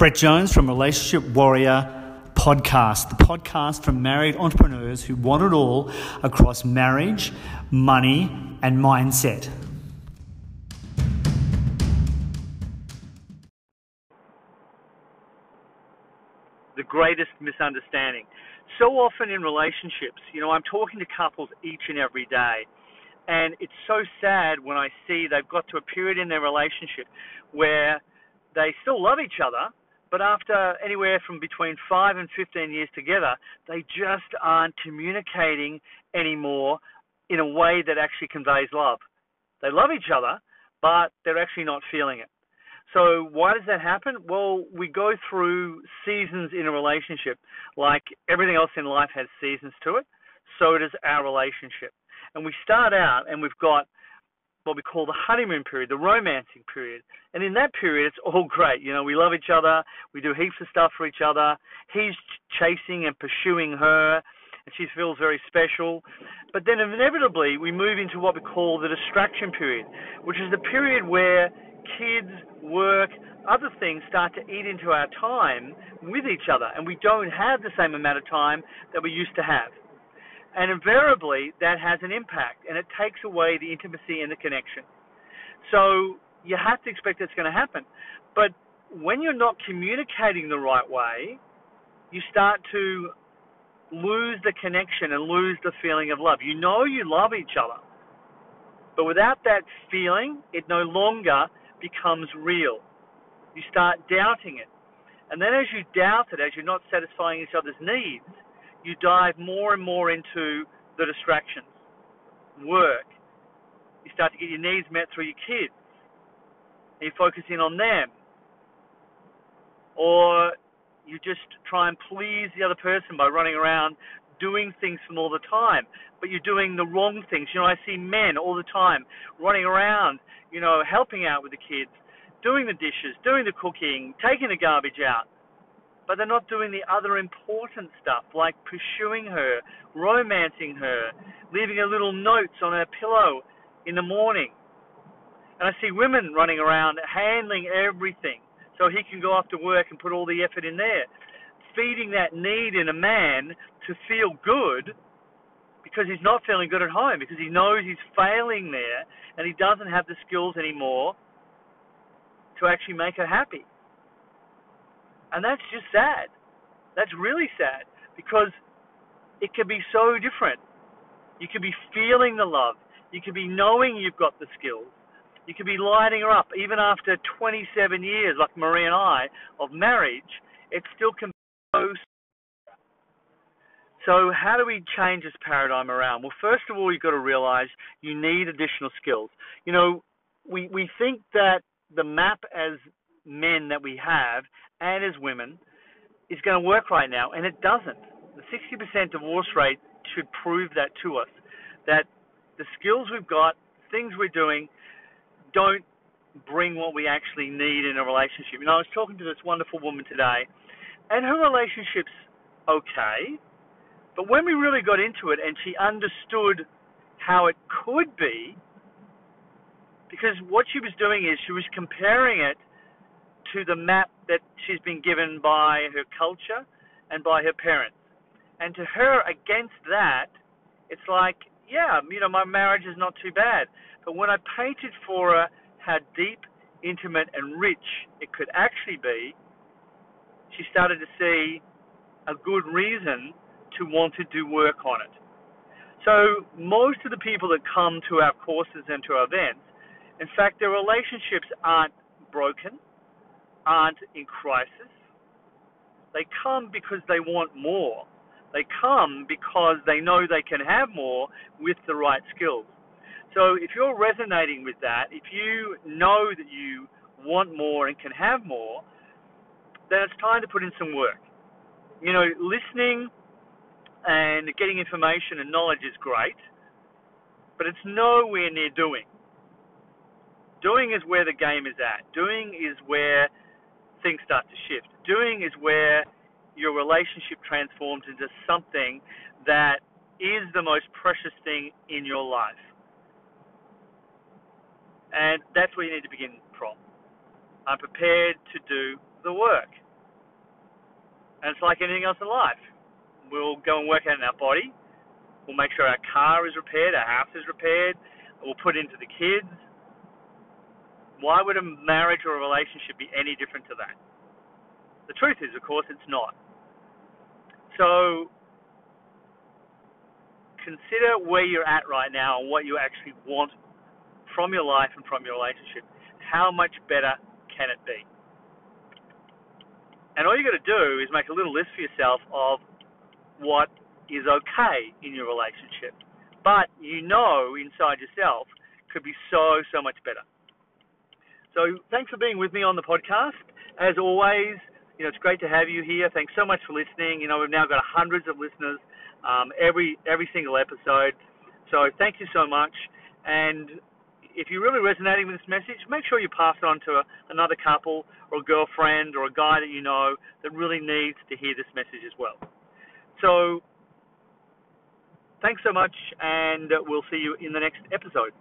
Brett Jones from Relationship Warrior Podcast, the podcast for married entrepreneurs who want it all across marriage, money, and mindset. The greatest misunderstanding. So often in relationships, you know, I'm talking to couples each and every day, and it's so sad when I see they've got to a period in their relationship where they still love each other, but after anywhere from between 5 and 15 years together, they just aren't communicating anymore in a way that actually conveys love. They love each other, but they're actually not feeling it. So, why does that happen? Well, we go through seasons in a relationship. Like everything else in life has seasons to it, so does our relationship. And we start out and we've got what we call the honeymoon period, the romancing period. And in that period, it's all great. You know, we love each other, we do heaps of stuff for each other. He's chasing and pursuing her, and she feels very special. But then inevitably, we move into what we call the distraction period, which is the period where kids, work, other things start to eat into our time with each other, and we don't have the same amount of time that we used to have. And invariably, that has an impact and it takes away the intimacy and the connection. So you have to expect that's going to happen. But when you're not communicating the right way, you start to lose the connection and lose the feeling of love. You know you love each other, but without that feeling, it no longer becomes real. You start doubting it. And then as you doubt it, as you're not satisfying each other's needs, you dive more and more into the distractions, work. You start to get your needs met through your kids. You focus in on them. Or you just try and please the other person by running around doing things from all the time, but you're doing the wrong things. You know, I see men all the time running around, you know, helping out with the kids, doing the dishes, doing the cooking, taking the garbage out but they're not doing the other important stuff like pursuing her, romancing her, leaving her little notes on her pillow in the morning. And I see women running around handling everything so he can go off to work and put all the effort in there. Feeding that need in a man to feel good because he's not feeling good at home, because he knows he's failing there and he doesn't have the skills anymore to actually make her happy. And that's just sad. That's really sad because it can be so different. You could be feeling the love. You could be knowing you've got the skills. You could be lighting her up even after 27 years, like Marie and I, of marriage. It still can be so. So, how do we change this paradigm around? Well, first of all, you've got to realize you need additional skills. You know, we, we think that the map as men that we have and as women is going to work right now, and it doesn't. The 60% divorce rate should prove that to us that the skills we've got, things we're doing, don't bring what we actually need in a relationship. Know, I was talking to this wonderful woman today, and her relationship's okay, but when we really got into it and she understood how it could be, because what she was doing is she was comparing it to the map that she's been given by her culture and by her parents. And to her, against that, it's like, yeah, you know, my marriage is not too bad. But when I painted for her how deep, intimate, and rich it could actually be, she started to see a good reason to want to do work on it. So most of the people that come to our courses and to our events, in fact, their relationships aren't broken aren't in crisis. They come because they want more. They come because they know they can have more with the right skills. So if you're resonating with that, if you know that you want more and can have more, then it's time to put in some work. You know, listening and getting information and knowledge is great, but it's nowhere near doing. Doing is where the game is at. Doing is where things start to shift. Doing is where your relationship transforms into something that is the most precious thing in your life. And that's where you need to begin from. I'm prepared to do the work. And it's like anything else in life. We'll go and work out in our body. We'll make sure our car is repaired, our house is repaired. We'll put into the kids. Why would a marriage or a relationship be any different to that? The truth is, of course, it's not. So consider where you're at right now and what you actually want from your life and from your relationship. How much better can it be? And all you've got to do is make a little list for yourself of what is okay in your relationship, but you know inside yourself could be so, so much better. So thanks for being with me on the podcast. As always, you know, it's great to have you here. Thanks so much for listening. You know, we've now got hundreds of listeners um, every every single episode. So thank you so much. And if you're really resonating with this message, make sure you pass it on to a, another couple or a girlfriend or a guy that you know that really needs to hear this message as well. So thanks so much, and we'll see you in the next episode.